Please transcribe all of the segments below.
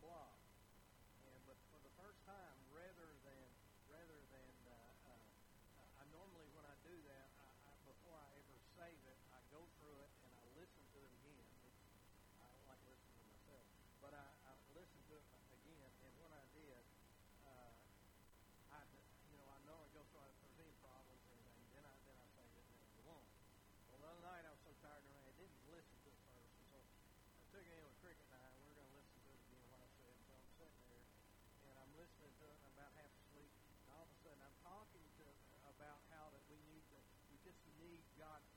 blah. God.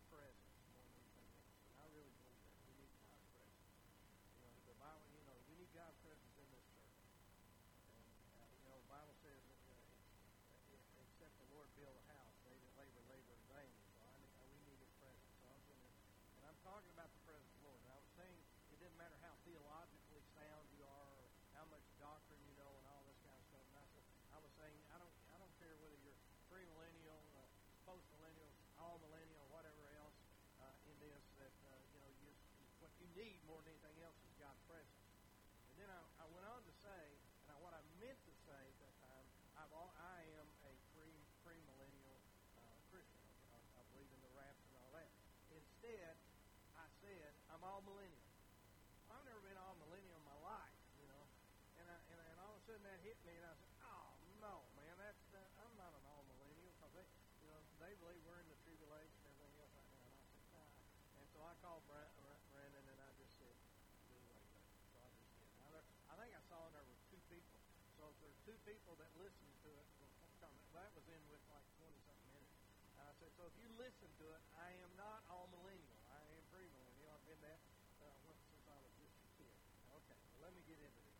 if you listen to it, I am not amillennial. I am premillennial. I've been that uh, since I was just a kid. Okay, well, let me get into this.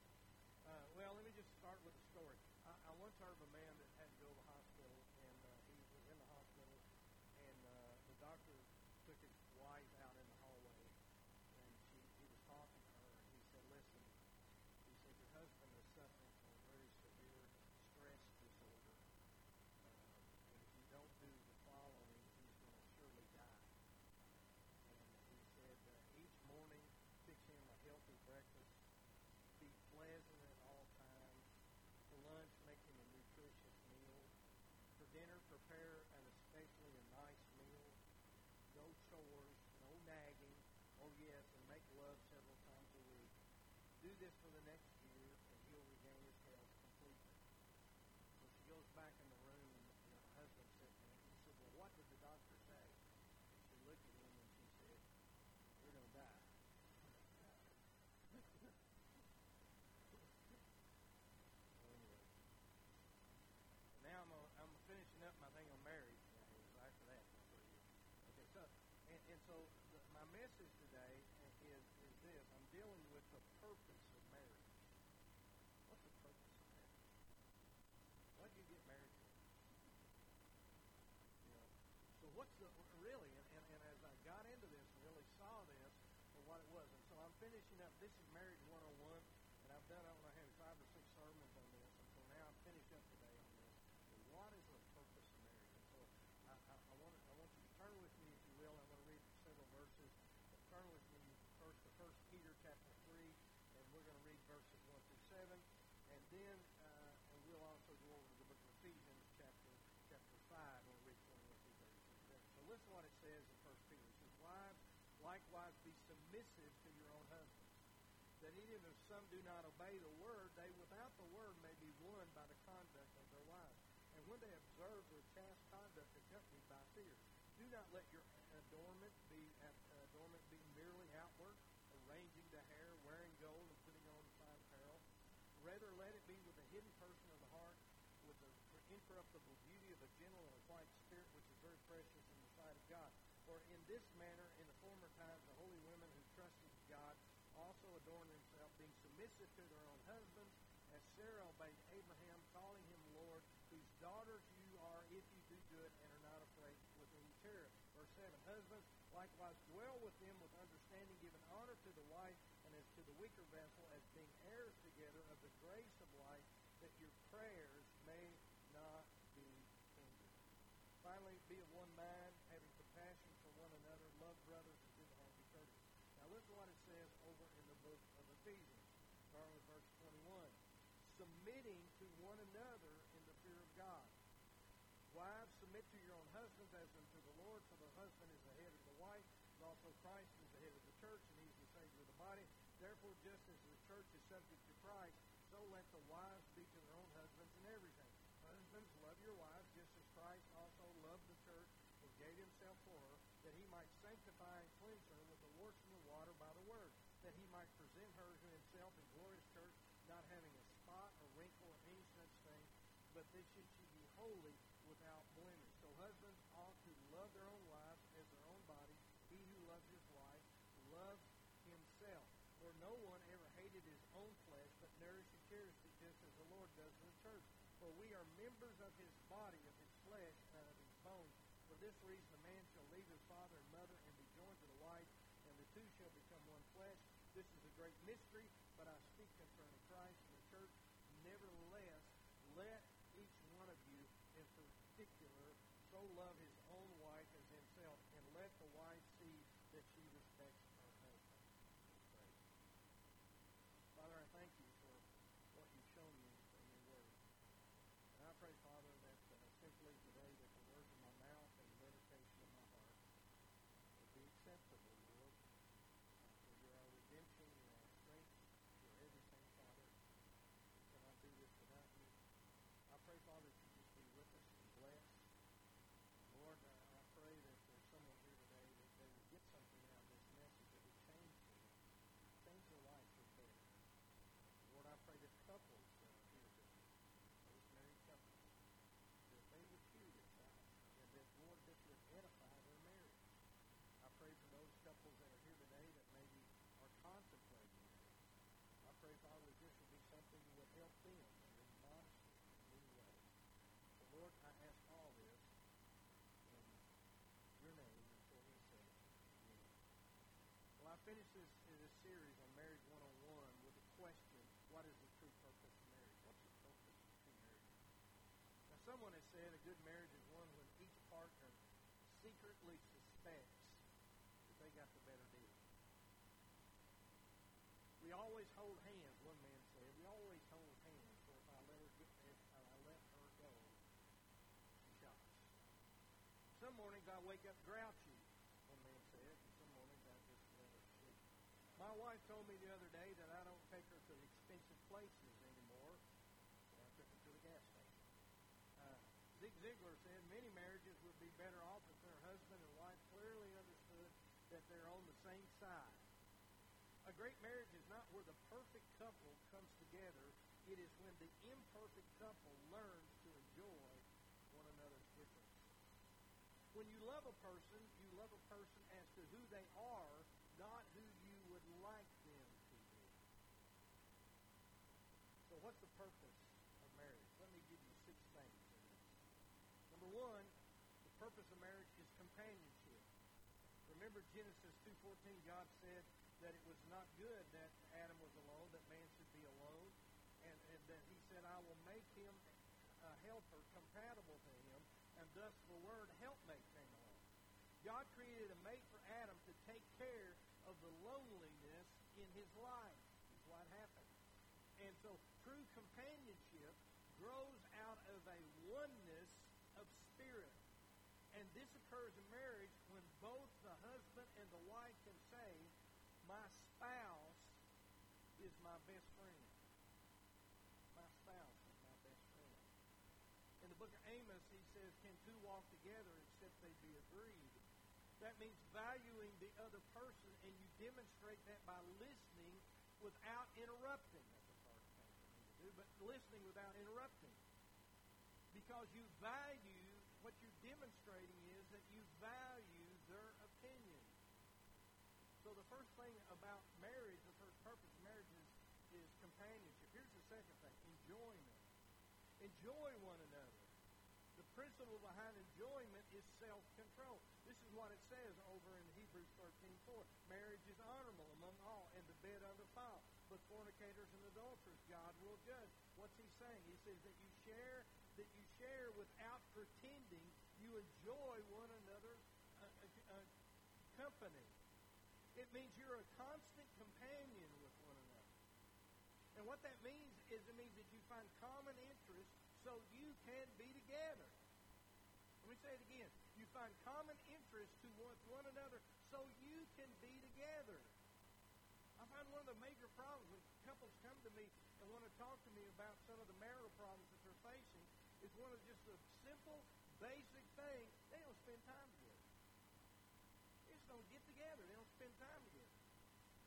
Uh, well, let me just start with a story. I, I once heard of a man this for the next married to. You know? So what's the, really, and, and, and as I got into this and really saw this for what it was, and so I'm finishing up, this is Marriage 101, and I've done, I don't know, I had five or six sermons on this, and so now I'm finished up today on this. But what is the purpose of marriage? And so I, I, I, want, I want you to turn with me, if you will, I'm going to read several verses, but turn with me first to First Peter chapter 3, and we're going to read verses 1 through 7, and then what it says in 1 Peter. It says, Wives, likewise be submissive to your own husbands, that even if some do not obey the word, they without the word may be won by the conduct of their wives. And when they observe their chaste conduct accompanied by fear, do not let your adornment be adornment be merely outward, arranging the hair, wearing gold, and putting on fine apparel. Rather, let it be with a hidden person of the heart, with the incorruptible beauty of a gentle and quiet spirit, which is very precious this manner, in the former times, the holy women who trusted God also adorned themselves, being submissive to their own husbands, as Sarah obeyed Abraham, calling him Lord, whose daughters you are if you do good and are not afraid with any terror. Verse 7, Husbands, likewise dwell with them with understanding, giving honor to the wife and as to the weaker vessel, as being heirs together of the grace of life, that your prayers may not be hindered. Finally, be of one mind Submitting to one another in the fear of God. Wives, submit to your own husbands as unto the Lord, for the husband is the head of the wife, and also Christ is the head of the church, and he is the Savior of the body. Therefore, just as the church is subject to Christ, so let the wives be to their own husbands in everything. Husbands, love your wives, just as Christ also loved the church and gave himself for her, that he might sanctify and cleanse her with the washing of water by the word, that he might present her to himself a glorious church, not having a spot or wrinkle or any such thing, that she be holy without blemish. So husbands ought to love their own wives as their own body. He who loves his wife loves himself. For no one ever hated his own flesh, but nourished and cherished it just as the Lord does in the church. For we are members of his body, of his flesh, and of his bones. For this reason a man shall leave his father and mother and be joined to the wife, and the two shall become one flesh. This is a great mystery, but I speak concerning Christ and the church. Nevertheless, let each one of you in particular so love his own wife as himself, and let the wife see that she respects her husband. Father, I thank you for what you've shown me from your word. And I pray, Father, that uh, simply today that the words of my mouth and the meditation of my heart will be acceptable, Lord. Uh, for you're our redemption, you're our strength, you're everything, Father. We cannot do this without you. I pray, Father, that you just be with us and bless. Lord, uh, I pray that there's someone here today that they will get something out of this message that would change them, change their life for the better. Lord, I pray that couples that are here today, those married couples, that they would hear this out, and that, Lord, this would edify their marriage. I pray for those couples that are here today that maybe are contemplating marriage. I pray, Father, that this would be something that would help them and admonish them in many ways. So, Lord, I ask all this in your name and for your sake. Amen. Well, I finished this, this series on Marriage 101 with a question, what is the true purpose of marriage? What's the purpose of true marriage? Now, someone has said a good marriage is one when each partner secretly suspects that they got the better deal. We always hold hands, one man said. We always hold hands, so if I let her get if I let her go, she shops. Some mornings I wake up grouchy, one man said, and some mornings I just let her sleep. My wife told me the other day that I don't take her to the expensive places anymore, so I took her to the gas station. Uh, Zig Ziglar said many marriages would be better off if their husband and wife clearly understood that they're on the same side. A great marriage is not where the perfect couple comes together. It is when the imperfect couple learns to enjoy one another's differences. When you love a person, you love a person as to who they are, not who you would like them to be. So what's the purpose of marriage? Let me give you six things in this. Number one, the purpose of marriage is companionship. Remember Genesis 2.14, God said that it was not good that Adam was alone, that man should be alone, and, and that he said, I will make him a helper compatible to him, and thus the word helpmate came along. God created a mate for Adam to take care of the loneliness in his life, is what happened. And so true companionship grows out of a oneness of spirit. And this occurs in marriage when both the husband and the wife can say, my spouse is my best friend. My spouse is my best friend. In the book of Amos, he says, Can two walk together except they be agreed? That means valuing the other person, and you demonstrate that by listening without interrupting. That's a hard thing for me to do, but listening without interrupting. Because you value, what you're demonstrating is that you value their opinion. So the first thing about marriage, the first purpose of marriage is, is companionship. Here's the second thing, enjoyment. Enjoy one another. Principle behind enjoyment is self-control. This is what it says over in Hebrews 13:4. Marriage is honorable among all, and the bed undefiled. But fornicators and adulterers, God will judge. What's he saying? He says that you share that you share without pretending. You enjoy one another's uh, uh, uh, company. It means you're a constant companion with one another. And what that means is it means that you find common interest so you can be together. Say it again. You find common interest to one, one another so you can be together. I find one of the major problems when couples come to me and want to talk to me about some of the marital problems that they're facing is one of just the simple, basic thing. They don't spend time together. They just don't get together. They don't spend time together.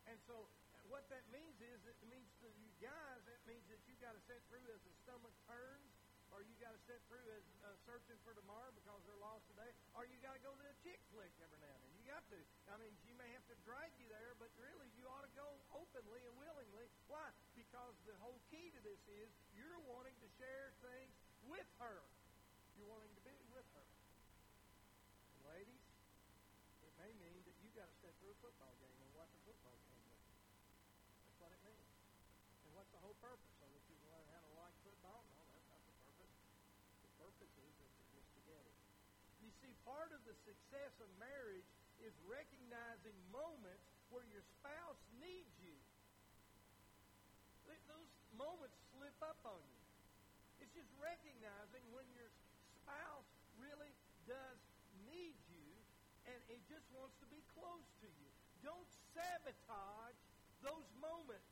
And so what that means is it means to you guys, it means that you've got to sit through as the stomach turns or you got to sit through as uh, searching for tomorrow because they're lost today, or you got to go to a chick flick every now and then. You got to. I mean, she may have to drag you there, but really you ought to go openly and willingly. Why? Because the whole key to this is you're wanting to share things with her. You're wanting to be with her. And ladies, it may mean that you got to sit through a football game and watch a football game with. That's what it means. And what's the whole purpose? So that you can learn how to like football? No, purposes of this together. You see, part of the success of marriage is recognizing moments where your spouse needs you. Those moments slip up on you. It's just recognizing when your spouse really does need you and it just wants to be close to you. Don't sabotage those moments.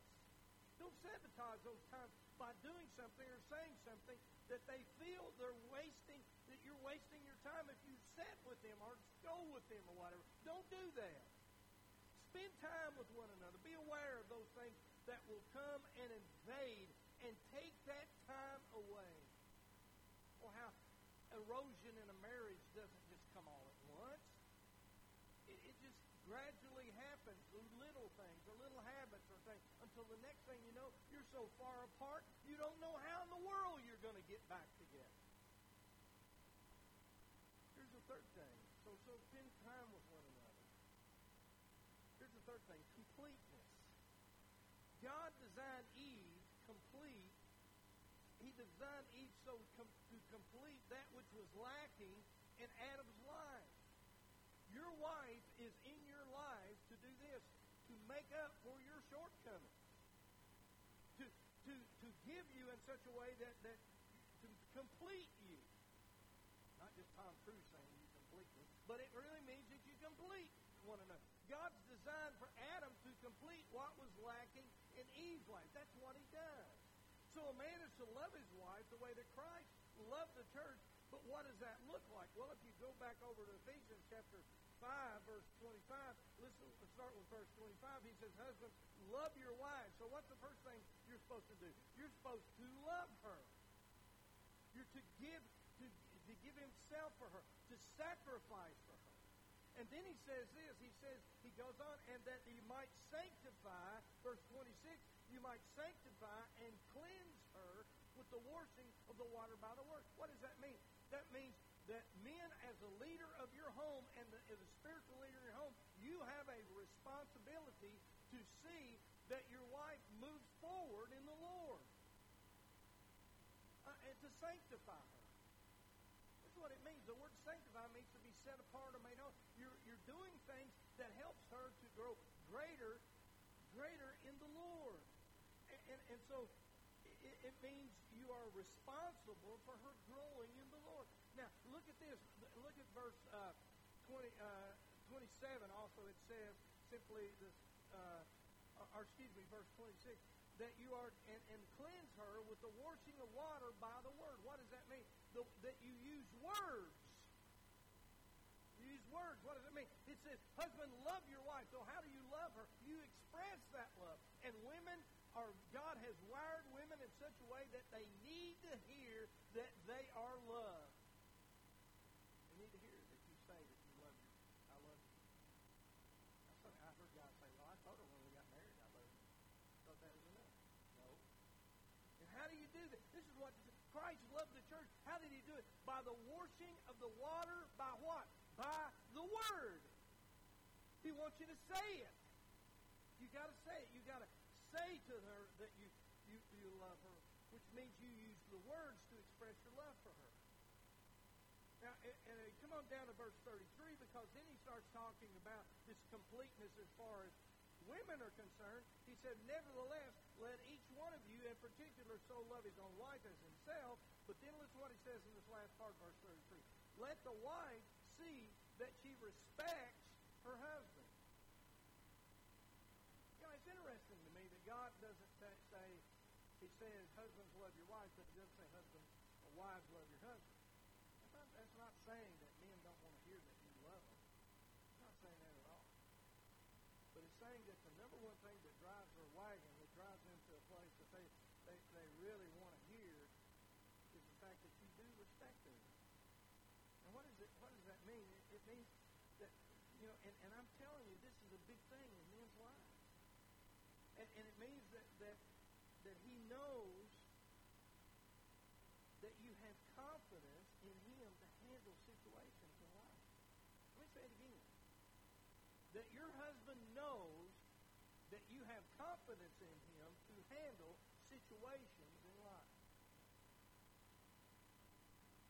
Don't sabotage those times by doing something or saying something that they feel they're wasting, that you're wasting your time if sit with them or go with them or whatever. Don't do that. Spend time with one another. Be aware of those things that will come and invade and take that time away. Or how erosion in a marriage doesn't just come all at once. It, it just gradually happens through little things or little habits or things until the next thing you know, you're so far apart, you don't know how in the world you're going to get back together. Here's the third thing. So, so spend time with one another. Here's the third thing completeness. God designed Eve complete. He designed Eve so to complete that which was lacking in Adam's life. Your wife is in your life to do this, to make up for your shortcomings, to, to, to give you in such a way that, that to complete you. Not just Tom Cruise saying you complete me, but it really means that you complete one another. God's designed for Adam to complete what was lacking in Eve's life. That's what he does. So a man is to love his wife the way that Christ loved the church. But what does that look like? Well, if you go back over to Ephesians chapter 5, verse 25. Listen, let's start with verse 25. He says, Husbands, love your wives. So what's the first thing you're supposed to do? You're supposed to love her. You're to give to, to give himself for her, to sacrifice. And then he says this, he says, he goes on, and that you might sanctify, verse 26, you might sanctify and cleanse her with the washing of the water by the word. What does that mean? That means that men, as a leader of your home and the, as a spiritual leader in your home, you have a responsibility to see that your wife moves forward in the Lord uh, and to sanctify her. That's what it means. The word sanctify means to be set apart or made holy. You're, you're doing things that helps her to grow greater, greater in the Lord. And, and, and so it, means you are responsible for her growing in the Lord. Now, look at this. Look at verse uh, 20, uh, 27 also. It says simply this, uh, or excuse me, verse 26, that you are, and, and cleanse her with the washing of water by the word. What does that mean? The, that you use words. You use words. What does it mean? It says, husband, love your wife. So how do you love her? You express that love. And women are, God has wired such a way that they need to hear that they are loved They need to hear that you say that you love you. I love you. That's something I heard God say, well, I told her when we got married I love you. Thought that was enough. No. And how do you do that? This is what Christ loved the church. How did he do it? By the washing of the water. By what? By the word. He wants you to say it. You got to say it. You got to say to her that you, means you use the words to express your love for her. Now, and, and come on down to verse 33 because then he starts talking about this completeness as far as women are concerned. He said, Nevertheless, let each one of you in particular so love his own wife as himself. But then listen what he says in this last part, verse 33. Let the wife see that she respects her husband. You know, it's interesting to me that God doesn't say, he says, husbands love your wives, but he doesn't say husbands or wives love your husband. That's not, that's not saying that men don't want to hear that you love them. It's not saying that at all. But it's saying that the number one thing that drives their wagon, that drives them to a place that they, they, they really want to hear, is the fact that you do respect them. And what, is it, what does that mean? It, it means that, you know, and, and I'm telling you, this is a big thing in men's lives. And, and it means that, that that he knows that you have confidence in him to handle situations in life. Let me say it again. That your husband knows that you have confidence in him to handle situations in life.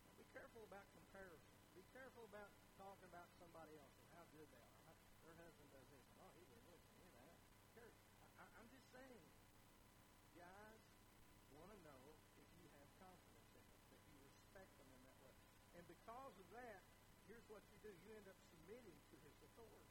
Now be careful about comparison. Be careful about talking about somebody else and how good they are. Their husband does this. Oh, he did this. You know, I, I'm just saying guys want to know if you have confidence in them, that you respect them in that way. And because of that, here's what you do. You end up submitting to his authority.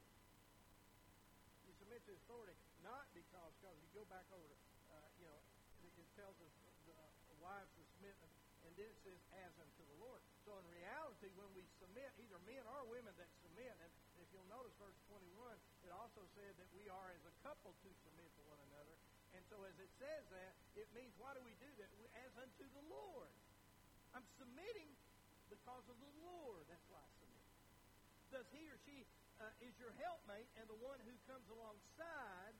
You submit to his authority not because, because you go back over uh, you know, it tells us the wives to submit, and then it says, as unto the Lord. So in reality, when we submit, either men or women that submit, and if you'll notice verse 21, it also said that we are as a couple to submit to one another. And so as it says that, it means why do we do that? As unto the Lord. I'm submitting because of the Lord. That's why I submit. Does he or she uh, is your helpmate and the one who comes alongside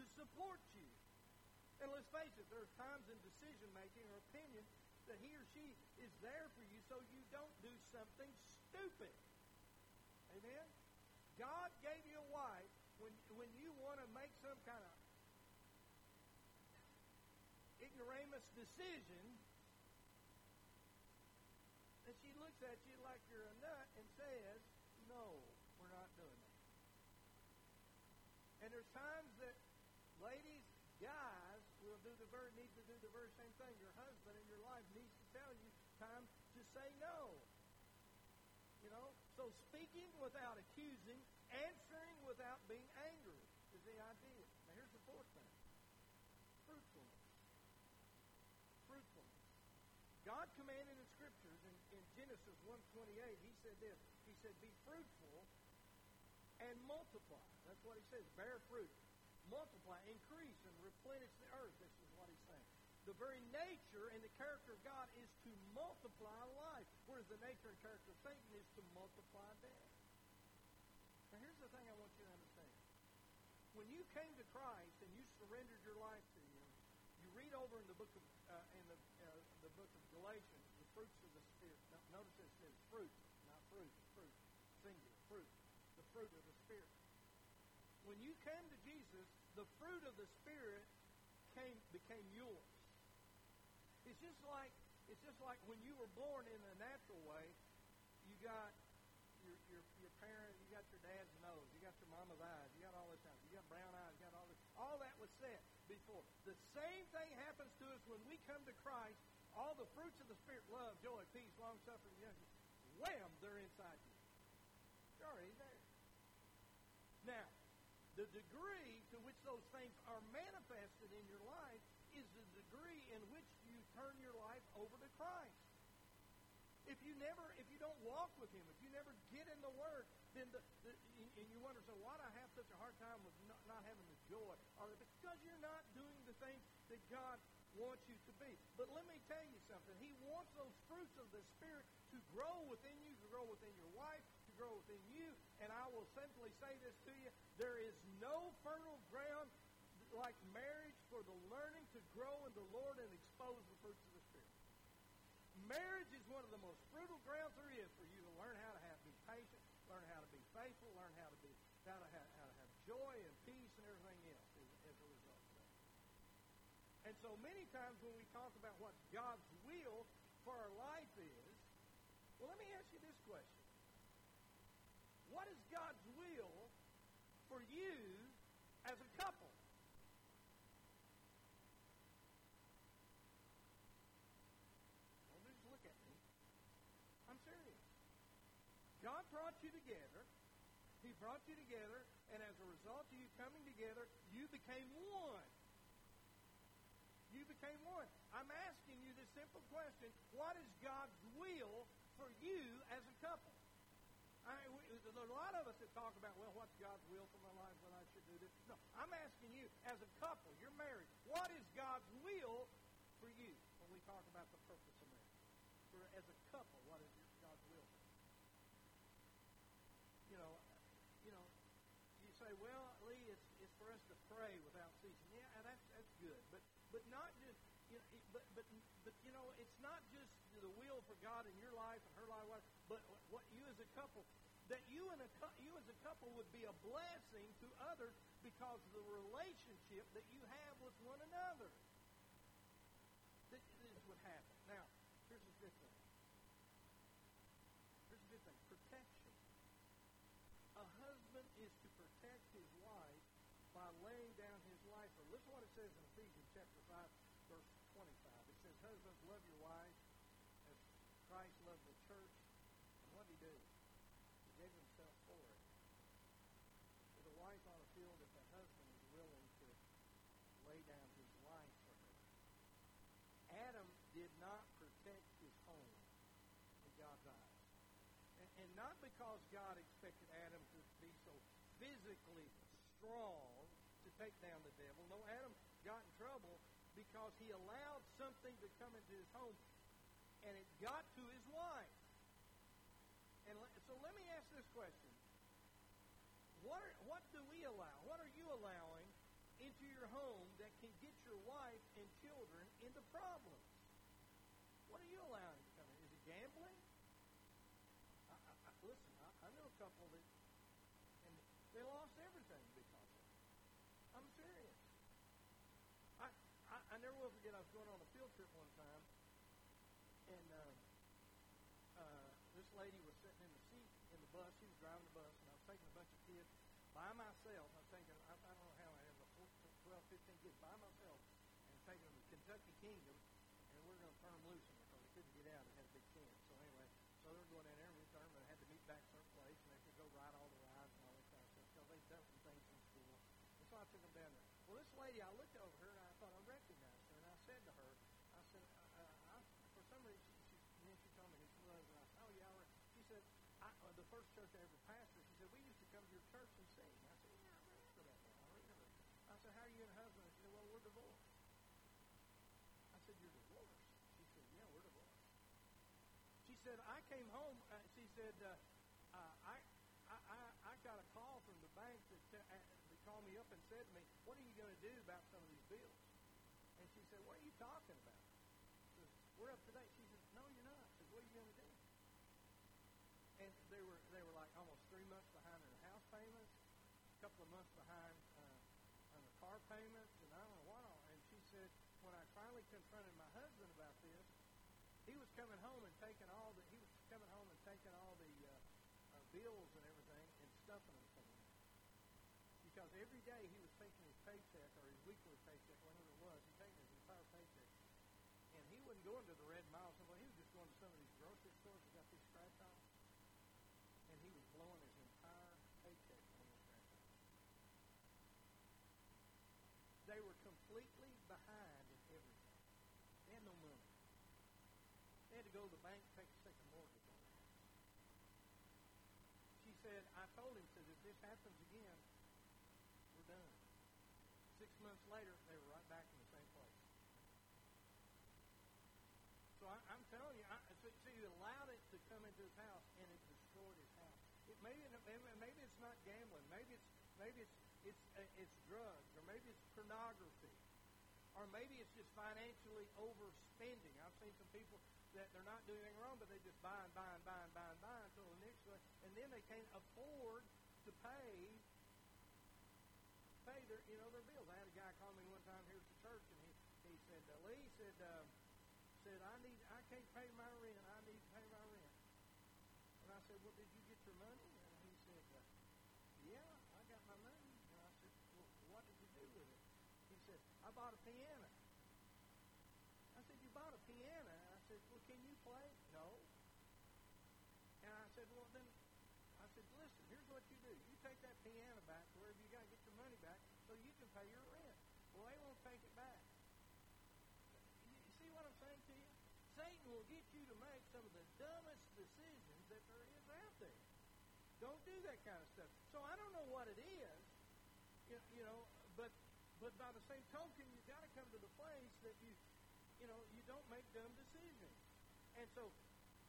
to support you. And let's face it, there's times in decision making or opinion that he or she is there for you so you don't do something stupid. Amen? God gave you a wife when, when you want to make some kind of ignoramus decision, looks at you like you're a nut and says, no, we're not doing that. And there's times that ladies, guys will do the very need to do the very same thing. Your husband in your life needs to tell you time to say no. You know? So speaking without accusing, answering without being angry is the idea. Now here's the fourth thing. Fruitfulness. Fruitfulness. God commanded in Genesis 1.28, he said this. He said, be fruitful and multiply. That's what he says. Bear fruit. Multiply, increase, and replenish the earth. This is what he's saying. The very nature and the character of God is to multiply life, whereas the nature and character of Satan is to multiply death. Now here's the thing I want you to understand. When you came to Christ and you surrendered your life to Him, you read over in the book of uh, in the uh, the book of Galatians the fruits of the Spirit. Now, notice it says fruit, not fruit, fruit, singular, fruit, the fruit of the Spirit. When you came to Jesus, the fruit of the Spirit came became yours. It's just like it's just like when you were born in the natural way, you got your your your parent, you got your dad's nose, you got your mama's eyes, you got all this stuff, you got brown eyes, you got all this. All that was set before. The same thing happens to us when we come to Christ. All the fruits of the Spirit, love, joy, peace, long suffering, wham, they're inside you. They're already there. Now, the degree to which those things are manifested in your life is the degree in which you turn your life over to Christ. If you never, if you don't walk with Him, if you never get in the Word, then the, the and you wonder, so why do I have such a hard time with not, not having the joy? Or because you're not doing the things that God wants you to be. But let me tell you something. He wants those fruits of the Spirit grow within you, to grow within your wife, to grow within you. And I will simply say this to you. There is no fertile ground like marriage for the learning to grow in the Lord and expose the fruits of the Spirit. Marriage is one of the most fruitful grounds there is for you to learn how to have, be patient, learn how to be faithful, learn how to be how to have, how to have joy and peace and everything else as, as a result of that. And so many times when we talk about what God's will for our life is, well, let me ask you this question. What is God's will for you as a couple? God brought you together. He brought you together, and as a result of you coming together, you became one. You became one. I'm asking you this simple question What is God's will for you as a couple? I, we, there's a lot of us that talk about, well, what's God's will for my life, when I should do this. No, I'm asking you, as a couple, you're married, what is God's will for you when we talk about the purpose of marriage? For, as a couple, what is God's will for you? You know, you know, you say, well, Lee, it's, it's for us to pray without ceasing. Yeah, and that's, that's good. But, not just, you know, but, but, but, you know, it's not just the will for God in your life and her life, but what you as a couple, that you and a you as a couple would be a blessing to others because of the relationship that you have with one another. This, this would happen. Now, here's the fifth thing. Here's the fifth thing. Protection. A husband is to protect his wife by laying down his life for. Listen to what it says in Ephesians chapter 5, verse 25. It says, Husbands, love your wives as Christ loved the church. And what did he do? He gave himself for it. With a wife on a field, if the husband is willing to lay down his life for her. Adam did not protect his home in God's eyes. And, and not because God expected Adam to be so physically strong to take down the devil. No, Adam got in trouble because he allowed something to come into his home and it got to his wife. And so let me ask this question. What, are, what do we allow? What are you allowing into your home that can get your wife and children into problems? What are you allowing to come in? Is it gambling? I, I, I, listen, I, I know a couple that, and they lost everything because of it. I'm serious. I, I, I never will forget. I was going on a field trip one time, and uh, uh, this lady was sitting in the seat in the bus. She was driving the bus, and I was taking a bunch of kids by myself. I was taking, I, I don't know how I had 12, 15 kids by myself, and taking them to Kentucky Kingdom, and we are going to turn them loose because they couldn't get out. They had a big tent. So anyway, so they were going in there, and we turned them, and had to meet back certain place, and they could go ride all the rides and all that kind of stuff because they'd done some things in school. And so them. Well, this lady, I looked over her, and I thought I recognized her, and I said to her, I said, uh, uh, I, for some reason, she, she, then she told me who she was, and I said, oh, yeah, I she said, I, uh, the first church I ever pastored, she said, we used to come to your church and sing. I said, yeah, I remember that now. I remember. I said, how are you and husband? She said, well, we're divorced. I said, you're divorced? She said, yeah, we're divorced. She said, I came home. Uh, she said, uh, I, I, I, I got a call from the bank that, uh, that called me up and said to me, what are you going to do about some of these bills? And she said, what are you talking about? She says, we're up to date. She said, no, you're not. She said, what are you going to do? And they were they were like almost three months behind in house payments, a couple of months behind uh, on the car payments, and I don't know all. And she said, when I finally confronted my husband about this, he was coming home and taking all the he was coming home and taking all the uh, uh, bills and everything and stuffing them somewhere. Because every day he was taking his paycheck or his weekly paycheck, whatever it was, he taking his entire paycheck, and he wasn't going to the Red Mile somewhere. He was just going to some of these grocery stores that got these scratch offs and he was blowing his entire paycheck on those grandparents. They were completely behind in everything. They had no money. They had to go to the bank take a second mortgage. She said, I told him, said, if this happens again, we're done. Six months later, they were right back in the same place. So I, I'm telling you, I, so, so you allowed it to come into his house, and it destroyed his house. It, maybe maybe it's not gambling. Maybe it's maybe it's it's uh, it's drugs, or maybe it's pornography, or maybe it's just financially overspending. I've seen some people that they're not doing anything wrong, but they just buy and buy and buy and buy and buy until the next one, and then they can't afford to pay you know their bills. I had a guy call me one time here at the church, and he he said, uh, Lee said. Uh, said, I need, I can't pay my rent. I need to pay my rent. And I said, well, did you get your money? And he said, uh, yeah, I got my money. And I said, well, what did you do with it? He said, I bought a piano. I said, you bought a piano? I said, well, can you play? No. And I said, well, then take that piano back to wherever you got to get your money back so you can pay your rent. Well, they won't take it back. You, see what I'm saying to you? Satan will get you to make some of the dumbest decisions that there is out there. Don't do that kind of stuff. So I don't know what it is, you, you know, but but by the same token, you've got to come to the place that you, you know, you don't make dumb decisions. And so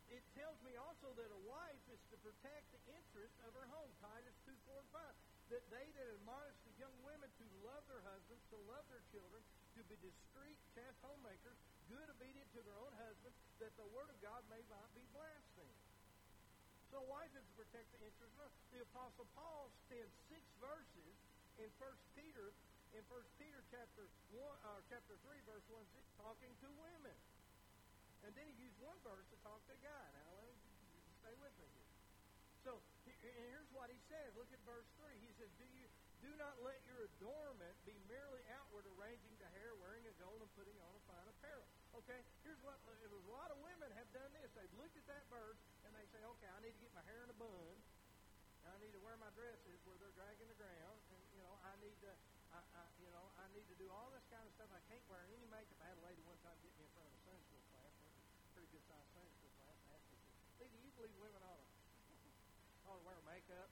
it tells me also that a wife is to protect the interest of her home. Titus 2, 4, and 5. That they that admonish the young women to love their husbands, to love their children, to be discreet, chaste homemakers, good, obedient to their own husbands, that the word of God may not be blasphemed. So wife is to protect the interest of. The Apostle Paul spends six verses in 1 Peter in 1 Peter chapter one, uh, chapter 3, verse 1, 6, talking to women. And then he used one verse to talk to guy. Now, stay with me here. So, and here's what he says. Look at verse not let your adornment be merely outward arranging the hair, wearing a gold, and putting on a fine apparel. Okay, here's what uh, a lot of women have done this. They've looked at that verse and they say, okay, I need to get my hair in a bun. I need to wear my dresses where they're dragging the ground, and you know, I need to I, I, you know, I need to do all this kind of stuff. I can't wear any makeup. I had a lady one time get me in front of a Sunday school class, a pretty good sized Sunday school class, and asked me, "Lady, you believe women ought to wear makeup?"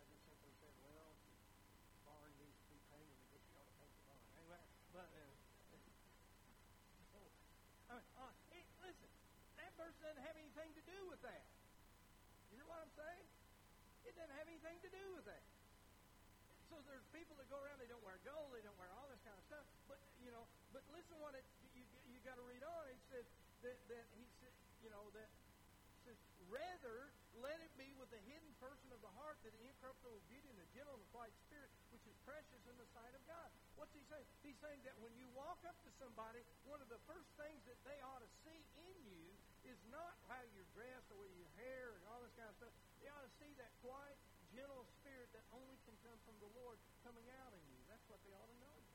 I just simply said, "Well, the barn needs to be painted, I guess you ought to paint the barn." Anyway, but uh, so, I mean, uh, it, listen, that verse doesn't have anything to do with that. You hear what I'm saying? It doesn't have anything to do with that so there's people that go around, they don't wear gold, they don't wear all this kind of stuff. But, you know, but listen what it, you, you got to read on. It says that, that he said, you know, that says, rather let it be with the hidden person of the heart that the incorruptible beauty and the gentle and quiet spirit, which is precious in the sight of God. What's he saying? He's saying that when you walk up to somebody, one of the first things that they ought to see in you not how you're dressed or with your hair and all this kind of stuff. They ought to see that quiet, gentle spirit that only can come from the Lord coming out in you. That's what they ought to notice.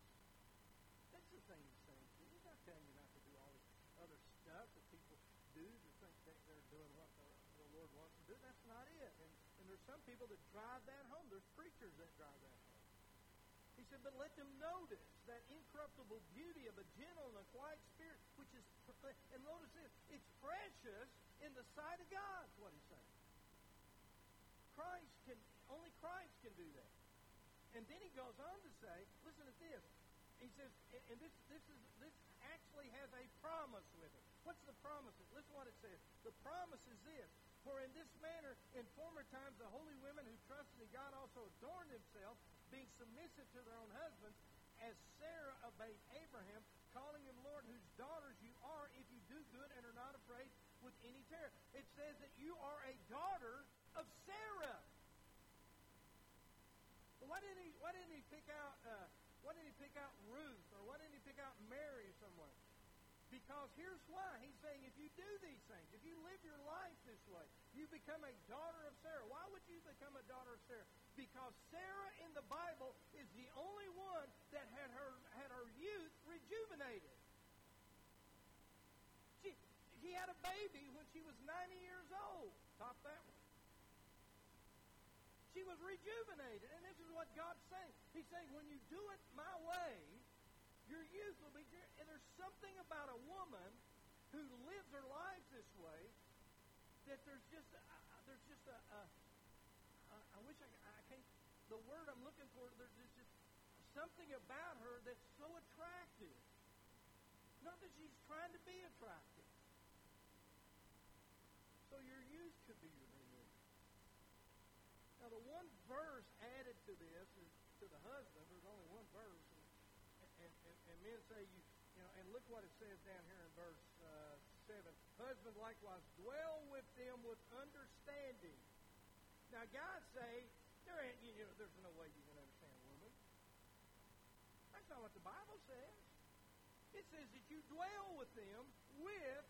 That's the thing he's saying. He's not telling you not to do all this other stuff that people do to think that they're doing what the, the Lord wants to do. That's not it. And, and there's some people that drive that home. There's preachers that drive that home. He said, but let them notice that incorruptible beauty of a gentle and a quiet spirit, is, and notice this, it's precious in the sight of God, what he's saying. Christ can, only Christ can do that. And then he goes on to say, listen to this. He says, and this, this, is, this actually has a promise with it. What's the promise? Listen what it says. The promise is this. For in this manner, in former times, the holy women who trusted in God also adorned themselves, being submissive to their own husbands, as Sarah obeyed Abraham, calling him Lord, whose daughters you any terror. It says that you are a daughter of Sarah. Well, why didn't he? Why didn't he pick out? Uh, why didn't he pick out Ruth, or why didn't he pick out Mary someone? Because here's why. He's saying if you do these things, if you live your life this way, you become a daughter of Sarah. Why would you become a daughter of Sarah? Because Sarah in the Bible is the only one that had her had her youth rejuvenated. She, she had a baby when she was 90 years old. Top that one. She was rejuvenated. And this is what God's saying. He's saying, when you do it my way, your youth will be. And there's something about a woman who lives her life this way that there's just a, there's just a, a, a I wish I, I can't the word I'm looking for there's just something about her that's so attractive. Not that she's trying to be attractive. So your youth could be your now, the one verse added to this is to the husband. There's only one verse, and, and, and, and men say you, you know. And look what it says down here in verse uh, seven. Husband likewise dwell with them with understanding. Now, guys say there ain't, you know, there's no way you can understand a woman. That's not what the Bible says. It says that you dwell with them with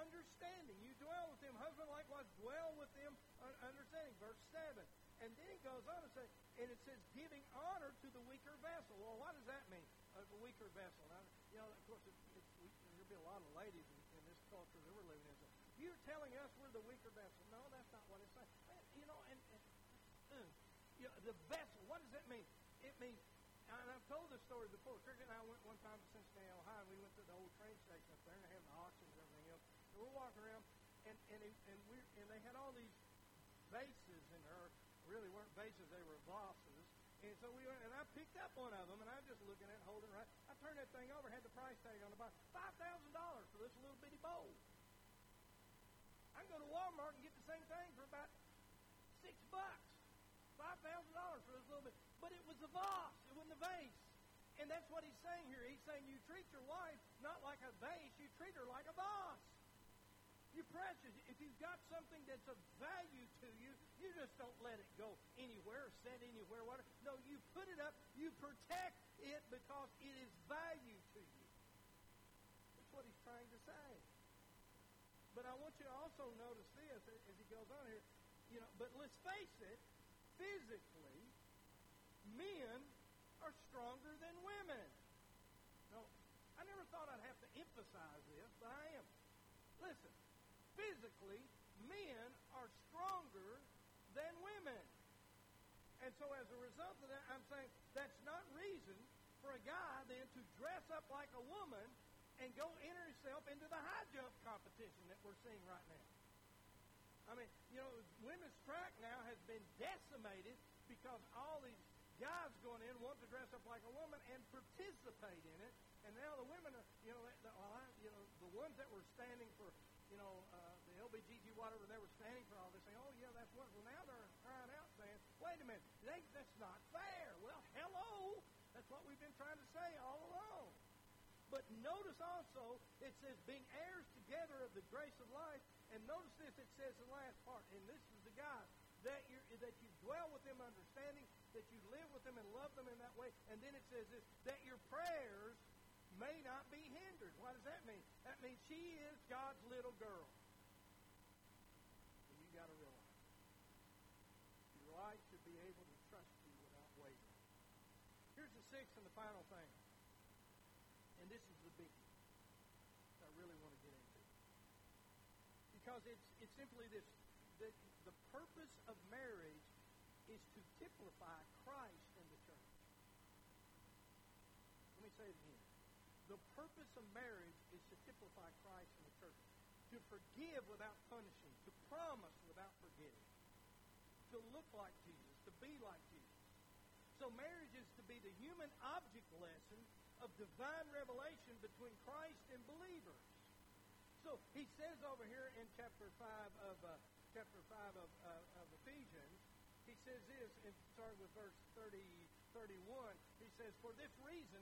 understanding. You dwell with them. Husband likewise dwell with them understanding. Verse 7. And then he goes on to say, and it says, giving honor to the weaker vessel. Well, what does that mean? A weaker vessel. Now, you know, of course, it's, it's, we, there'll be a lot of ladies in, in this culture that we're living in. So you're telling us we're the weaker vessel. No, that's not what it's saying. You mm, you know, the vessel. What does that mean? It means, and I've told this story before. Cricket and I went one time to Cincinnati, Ohio, and we went to the old train station up there, and they had the auctions and everything else. And we're walking around, and and it, and we and they had all these vases in there. Really weren't vases; they were vases. And so we went, and I picked up one of them, and I was just looking at it, holding it right. Turned that thing over, had the price tag on the bottom, five thousand dollars for this little bitty bowl. I can go to Walmart and get the same thing for about six bucks. Five thousand dollars for this little bit. But it was a vase, it wasn't a vase. And that's what he's saying here. He's saying you treat your wife not like a vase, you treat her like a vase. You precious. If you've got something that's of value to you, you just don't let it go anywhere set anywhere. Whatever. No, you put it up. You protect it because it is value to you. That's what he's trying to say. But I want you to also notice this as he goes on here. You know, but let's face it, physically, men are stronger than women. No, I never thought I'd have to emphasize this, but I am. Listen, physically, men are stronger than women. And so as a result of that, I'm saying that's not reason for a guy then to dress up like a woman and go enter himself into the high jump competition that we're seeing right now. I mean, you know, women's track now has been decimated because all these guys going in want to dress up like a woman and participate in it. And now the women are, you know, the, you know, the ones that were standing for you know, uh, the LBGT, whatever, they were standing for all this, saying, oh, yeah, that's what. Well, now they're crying out saying, wait a minute, they, that's not fair. Well, hello. That's what we've trying to say all along. But notice also, it says, being heirs together of the grace of life. And notice this, it says the last part, and this is the God, that, you that you dwell with them understanding, that you live with them and love them in that way. And then it says this, that your prayers may not be hindered. What does that mean? That means she is God's little girl. And you got to realize your wife should be able to trust you without wavering. Here's the sixth and the final thing. And this is the biggie I really want to get into. Because it's, it's simply this. The, the purpose of marriage is to typify Christ in the church. Let me say it again. The purpose of marriage is to typify Christ in the church. To forgive without punishing. To promise without forgetting. To look like Jesus. To be like Jesus. So marriage is to be the human object lesson of divine revelation between Christ and believers. So he says over here in chapter 5 of uh, chapter 5 of, uh, of Ephesians, he says this, in, starting with verse 30, 31, he says, For this reason,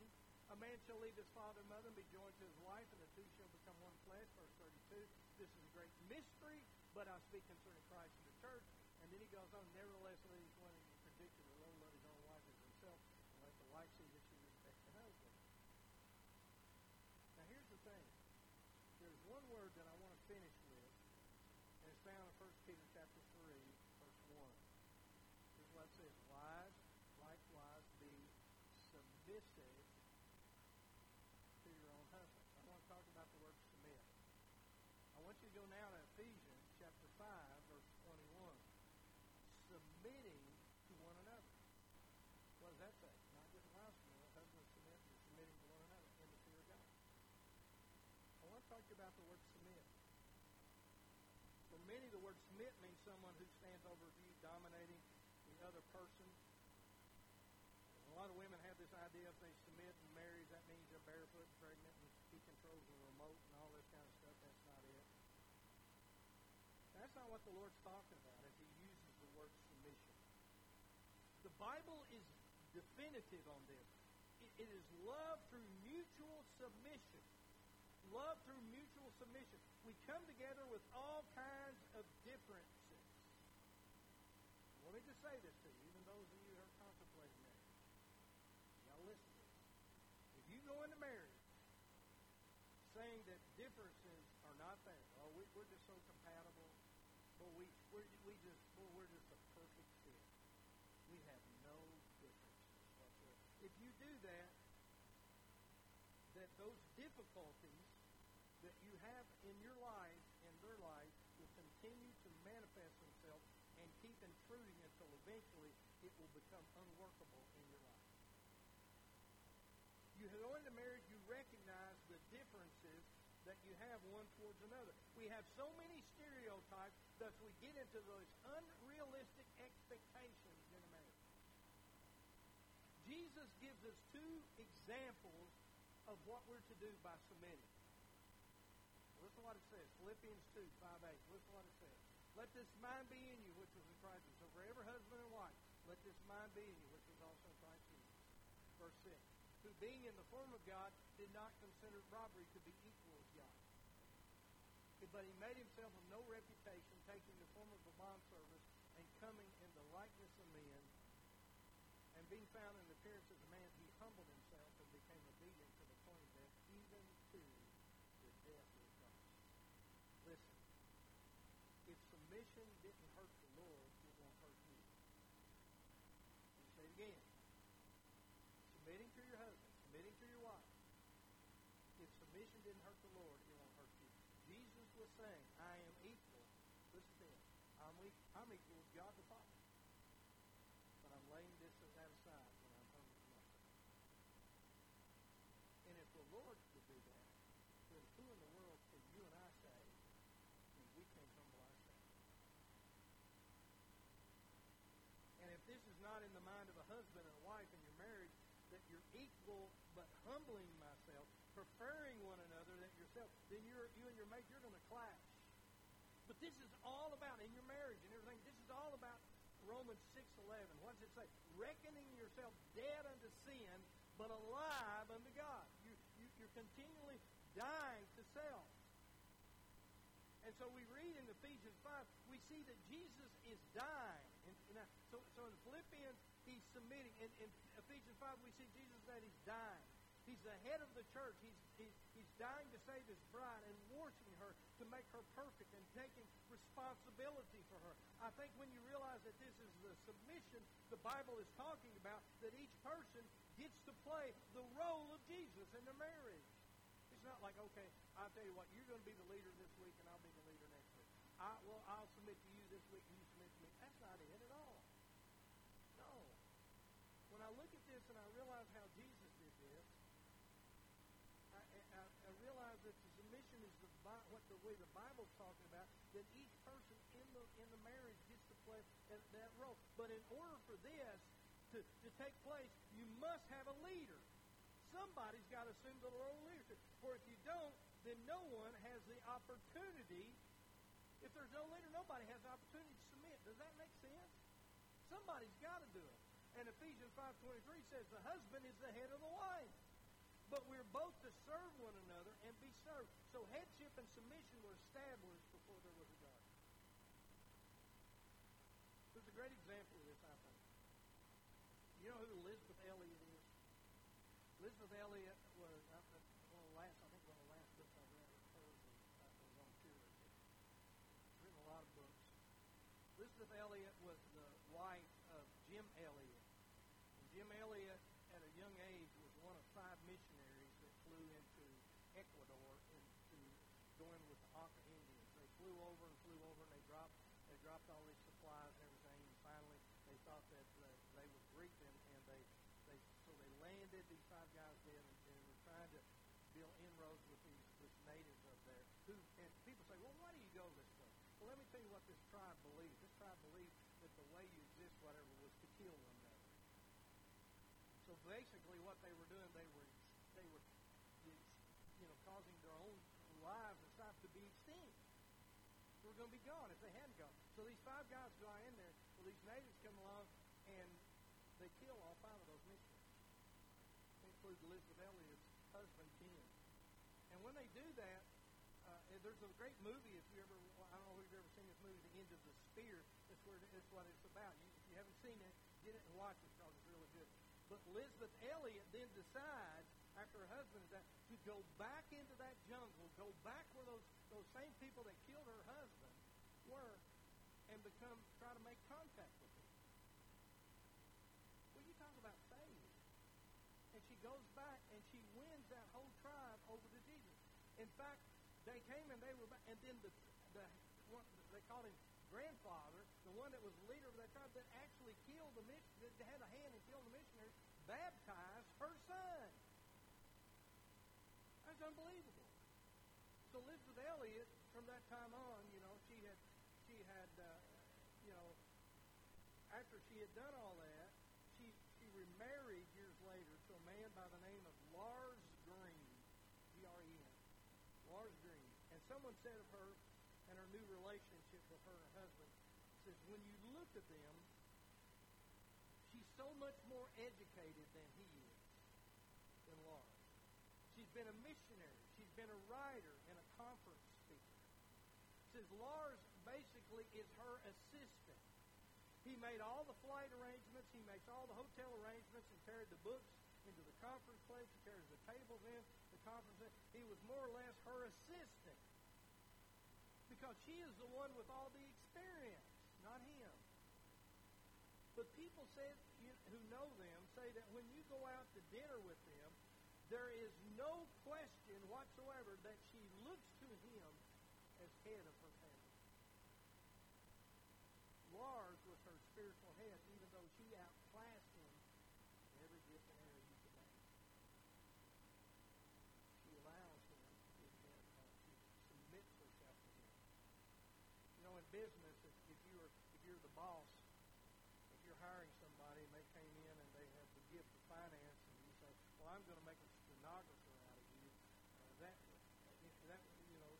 a man shall leave his father and mother and be joined to his wife, and the two shall become one flesh. Verse 32. This is a great mystery, but I speak concerning Christ and the church. And then he goes on, nevertheless, let each one of you predict the Lord love his own wife as himself, and let the wife see that she respects the husband. Now here's the thing. There's one word that I want to finish with, and it's found in 1 Peter chapter 3, verse 1. This is what it says, Wives, likewise, be submissive to your own husbands. I want to talk about the word submit. I want you to go now to Ephesians chapter 5, verse 21. Submitting to one another. What does that say? Not just wives submit, husbands submit, but submitting to one another in the fear of God. I want to talk about the word submit. For many, the word submit means someone who stands over you, dominating the other person. a lot of women have this idea if they submit and marry, that means they're barefoot and pregnant and he controls the remote and all this kind of stuff. That's not it. That's not what the Lord's talking about as he uses the word submission. The Bible is definitive on this. it is love through mutual submission. Love through mutual submission. We come together with all kinds of differences. Let me just say this to you, even those of you who are contemplating marriage. Y'all listen. If you go into marriage saying that differences are not there, oh, we, we're just so compatible, well, we, we're, we just, well, we're just a perfect fit. We have no differences. If you do that, that those difficulties that you have in your life, in their life, will continue to manifest themselves and keep intruding until eventually it will become unworkable in your life. You go into marriage, you recognize the differences that you have one towards another. We have so many stereotypes, thus we get into those unrealistic expectations in a marriage. Jesus gives us two examples of what we're to do by submitting. Listen to what it says. Philippians 2, 5, 8. Listen what it says. Let this mind be in you, which was in Christ Jesus. So for every husband and wife, let this mind be in you, which was also in Christ Jesus. Verse 6. Who being in the form of God did not consider robbery to be equal with God. But he made himself of no reputation, taking the form of a bondservant and coming in the likeness of men. And being found in the appearance as a man, he humbled himself and became obedient to the point of death, even to the death of Christ. Listen, submission didn't hurt the Lord, it won't hurt you. Let say it again. Submitting to your husband, submitting to your wife. If submission didn't hurt the Lord, it won't hurt you. Jesus was saying, I am equal. Listen to him. I'm, equal, I'm equal with God the Father. But I'm laying this that aside when I'm humble myself. And if the Lord would do that, then who in the world can you and I say when we can't humble ourselves? And if this is not in the mind of a husband and a wife in your marriage, that you're equal but humbling myself, preferring one another than yourself, then you're, you and your mate, you're going to clash. But this is all about, in your marriage and everything, this is all about Romans 6.11. What does it say? Reckoning yourself dead unto sin, but alive unto God. You, you, you're continually dying to self. And so we read in Ephesians 5, we see that Jesus is dying. And, and so, so in submitting. In, in Ephesians 5, we see Jesus that he's dying. He's the head of the church. He's, he's, he's dying to save his bride and washing her to make her perfect and taking responsibility for her. I think when you realize that this is the submission the Bible is talking about, that each person gets to play the role of Jesus in the marriage. It's not like, okay, I'll tell you what, you're going to be the leader this week and I'll be the leader next week. I, well, I'll submit to you this week and you submit to me. That's not it at all. No. When I look at this and I realize how Jesus did this, I, I, I realize that the submission is the, what the way the Bible's talking about. That each person in the in the marriage gets to play that, that role. But in order for this to, to take place, you must have a leader. Somebody's got to assume the role of leadership. For if you don't, then no one has the opportunity. If there's no leader, nobody has the opportunity to submit. Does that make sense? Somebody's got to do it. And Ephesians 5.23 says the husband is the head of the wife. But we're both to serve one another and be served. So headship and submission were established before there was a God. There's a great example of this, I think. You know who Elisabeth Elliot is? Elisabeth Elliot was one of the last, I think one of the last books I read of hers was, uh, on purity. She's written a lot of books. Elisabeth Elliot was the wife of Jim Elliot. And Jim Elliot, at a young age, was one of five missionaries that flew into Ecuador into going with the Auca Indians. They flew over and flew over, and they dropped they dropped all these supplies and everything. And finally, they thought that uh, they would greet them, and they they so they landed these five guys dead, and, and were trying to build inroads with these this natives up there. Who and people say, well, why do you go this way? Well, let me tell you what this tribe believed. This tribe believed that the way you exist, whatever, was to kill one another. So basically, what they were doing, they were they were you know causing their own lives and stuff to be extinct. They were going to be gone if they hadn't gone. So these five guys fly in there. Well, these natives come along and they kill all five of those missionaries. They include Elisabeth Elliot's husband, Ken. And when they do that, uh, there's a great movie. If you ever, I don't know if you've ever seen this movie, The End of the Spear. That's where that's what it's about. You, if you haven't seen it, get it and watch it because it's really good. But Elisabeth Elliot then decides, after her husband is to go back into that jungle, go back where those those same people that killed her husband were, and become try to make contact with them. Well, you talk about faith. And she goes back and she wins that whole tribe over to Jesus. In fact, they came and they were back, and then the the one, they called him grandfather, the one that was the leader of that tribe that actually killed the mission, that had a hand in killing the missionary, baptized her son. That's unbelievable. So Elisabeth Elliot, from that time on, you know, she had, she had, uh, you know, after she had done all that, she she remarried years later to a man by the name of Lars Gren, G-R-E-N, Lars Gren. And someone said of her and her new relationship with her husband, says when you look at them, so much more educated than he is, than Lars. She's been a missionary. She's been a writer and a conference speaker. Says Lars basically is her assistant. He made all the flight arrangements. He makes all the hotel arrangements and carried the books into the conference place. He carries the tables in the conference. He was more or less her assistant because she is the one with all the experience, not him. But people say, who know them say that when you go out to dinner with them, there is no question whatsoever that she looks to him as head of her family. Lars was her spiritual head, even though she outclassed him in every different area you can name. She allows him to be head of her. She submits herself to him. You know, in business, if, if you're if you're the boss, if you're hiring somebody and they came in and they have the gift of finance, and you say, "Well, I'm going to make a stenographer out of you," uh, that that you know,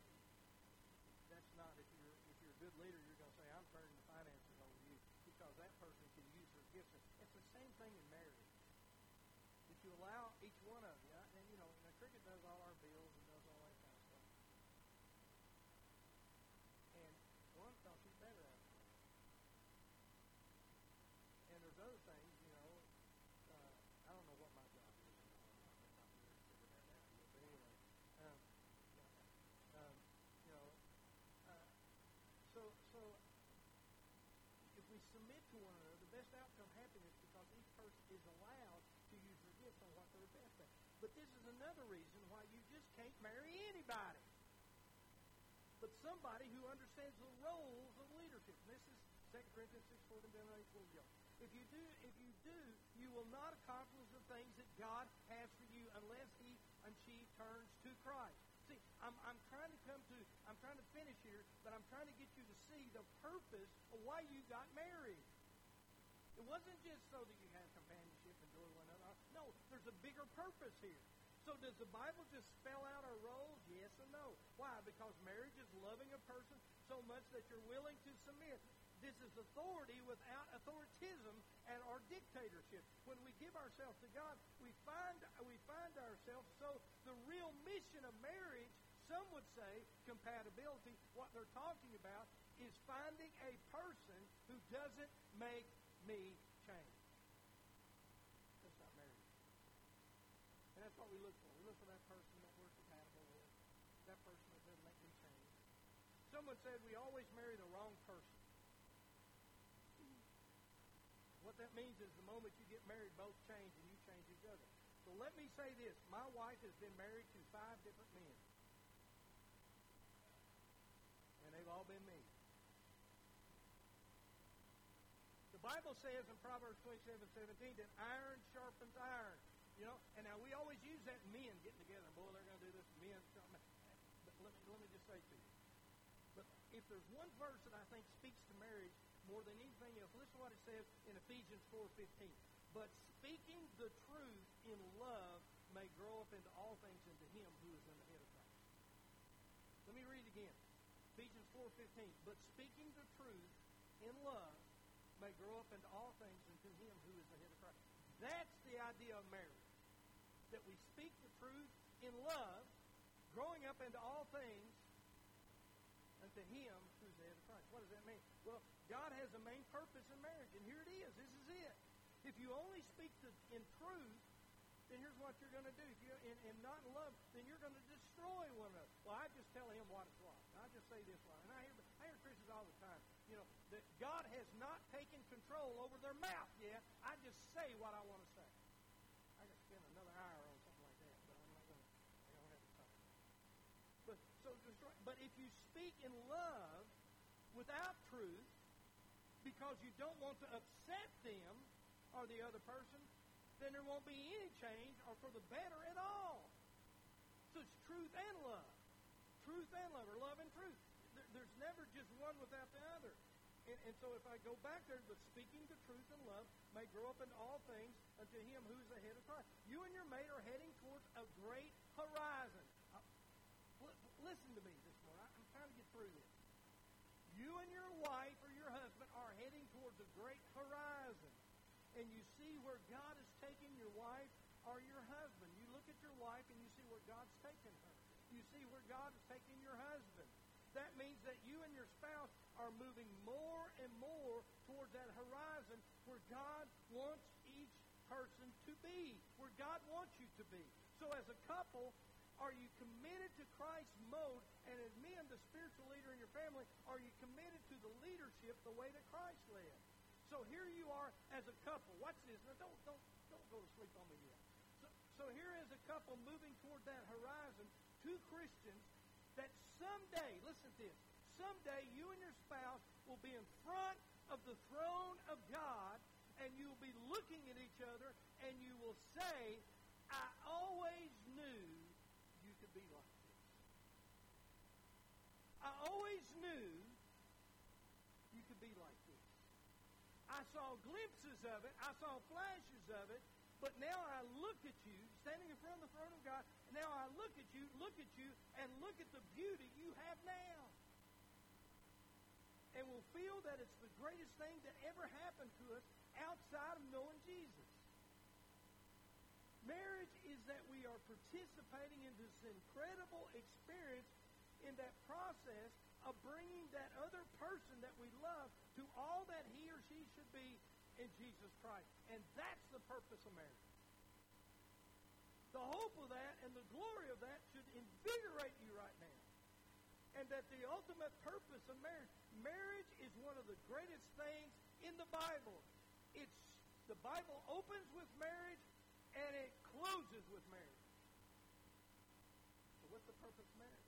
that's not if you're if you're a good leader, you're going to say, "I'm turning the finances over to you," because that person can use their gifts. It's the same thing in marriage. If you allow each one of you, and you know, and cricket does all our bills and does all that kind of stuff, and one thought she's better at it. And there's other things, you know. Uh, I don't know what my job is. You know, I'm not, I'm not really figured that out yet. But anyway, um, um, you know, uh, so so if we submit to one another, the best outcome happiness because each person is allowed to use their gifts on what they're best at. But this is another reason why you just can't marry anybody. But somebody who understands the roles of leadership. And this is 2 Corinthians 6, 4, and then 8, 4, go. If you do, if you do, you will not accomplish the things that God has for you unless he and she turns to Christ. See, I'm, I'm trying to come to, I'm trying to finish here, but I'm trying to get you to see the purpose of why you got married. It wasn't just so that you had companionship, enjoy one another. No, there's a bigger purpose here. So does the Bible just spell out our roles? Yes and no. Why? Because marriage is loving a person so much that you're willing to submit. This is authority without authoritism and our dictatorship. When we give ourselves to God, we find we find ourselves. So the real mission of marriage, some would say, compatibility. What they're talking about is finding a person who doesn't make me change. That's not marriage. And that's what we look for. We look for that person that we're compatible with. That person that doesn't make me change. Someone said we always marry the wrong person. What that means is the moment you get married, both change and you change each other. So let me say this. My wife has been married to five different men. And they've all been me. The Bible says in Proverbs 27, 17 that iron sharpens iron. You know, and now we always use that men getting together. Boy, they're going to do this. Men, but let, let me just say to you. But if there's one verse that I think speaks to marriage more than anything else, listen to what it says in Ephesians 4.15. But speaking the truth in love may grow up into all things into him who is in the head of Christ. Let me read it again. Ephesians 4.15. But speaking the truth in love may grow up into all things into him who is the head of Christ. That's the idea of marriage. That we speak the truth in love, growing up into all things unto him who's the head of Christ. What does that mean? Well, God has a main purpose in marriage, and here it is. This is it. If you only speak the, in truth, then here's what you're going to do. If you're in, in not in love, then you're going to destroy one another. Well, I just tell him what it's like. I just say this line. And I hear, I hear Christians all the time, you know, that God has not taken control over their mouth yet. I just say what I want to say. I could spend another hour on something like that, but I'm not going to. I don't have the time. But so destroy. But if you speak in love without truth, because you don't want to upset them or the other person, then there won't be any change or for the better at all. So it's truth and love. Truth and love, or love and truth. There's never just one without the other. And, and so if I go back there, the speaking the truth and love may grow up in all things unto him who's the head of Christ. You and your mate are heading towards a great horizon. Uh, listen to me this morning. I'm trying to get through this. You and your wife or your husband are heading towards a great horizon. And you see where God is taking your wife or your husband. You look at your wife and you see where God's taken her. You see where God is taking your husband. That means that you and your spouse are moving more and more towards that horizon where God wants each person to be, where God wants you to be. So as a couple, are you committed to Christ's mode? And as men, the spiritual leader in your family, are you committed to the leadership the way that Christ led? So here you are as a couple. Watch this. Now don't don't don't go to sleep on me yet. So, so here is a couple moving toward that horizon, two Christians that someday, listen to this, someday you and your spouse will be in front of the throne of God and you'll be looking at each other and you will say, I always knew you could be like always knew you could be like this. I saw glimpses of it. I saw flashes of it. But now I look at you, standing in front of the throne of God, now I look at you, look at you, and look at the beauty you have now. And will feel that it's the greatest thing that ever happened to us outside of knowing Jesus. Marriage is that we are participating in this incredible experience in that process of bringing that other person that we love to all that he or she should be in Jesus Christ. And that's the purpose of marriage. The hope of that and the glory of that should invigorate you right now. And that the ultimate purpose of marriage, marriage is one of the greatest things in the Bible. It's the Bible opens with marriage and it closes with marriage. So what's the purpose of marriage?